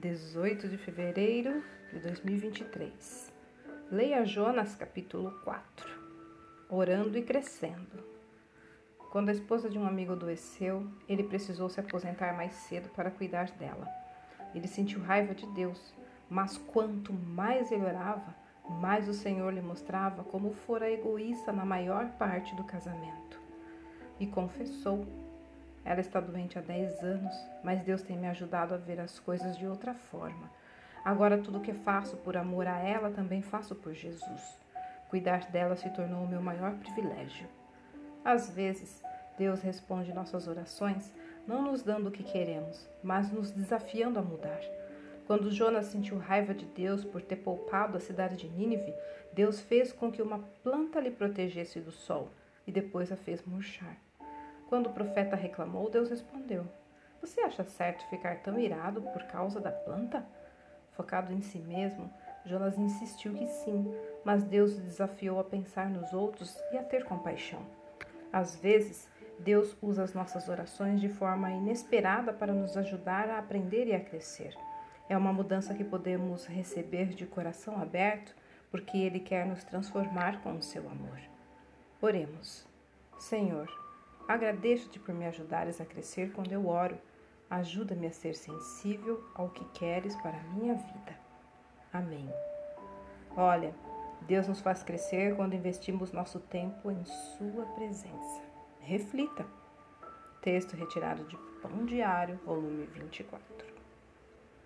18 de fevereiro de 2023. Leia Jonas capítulo 4. Orando e crescendo. Quando a esposa de um amigo adoeceu, ele precisou se aposentar mais cedo para cuidar dela. Ele sentiu raiva de Deus, mas quanto mais ele orava, mais o Senhor lhe mostrava como fora egoísta na maior parte do casamento. E confessou ela está doente há 10 anos, mas Deus tem me ajudado a ver as coisas de outra forma. Agora, tudo o que faço por amor a ela, também faço por Jesus. Cuidar dela se tornou o meu maior privilégio. Às vezes, Deus responde nossas orações não nos dando o que queremos, mas nos desafiando a mudar. Quando Jonas sentiu raiva de Deus por ter poupado a cidade de Nínive, Deus fez com que uma planta lhe protegesse do sol e depois a fez murchar. Quando o profeta reclamou, Deus respondeu: Você acha certo ficar tão irado por causa da planta? Focado em si mesmo, Jonas insistiu que sim, mas Deus o desafiou a pensar nos outros e a ter compaixão. Às vezes, Deus usa as nossas orações de forma inesperada para nos ajudar a aprender e a crescer. É uma mudança que podemos receber de coração aberto, porque Ele quer nos transformar com o seu amor. Oremos. Senhor, Agradeço-te por me ajudares a crescer quando eu oro. Ajuda-me a ser sensível ao que queres para a minha vida. Amém. Olha, Deus nos faz crescer quando investimos nosso tempo em Sua presença. Reflita. Texto retirado de Pão Diário, volume 24.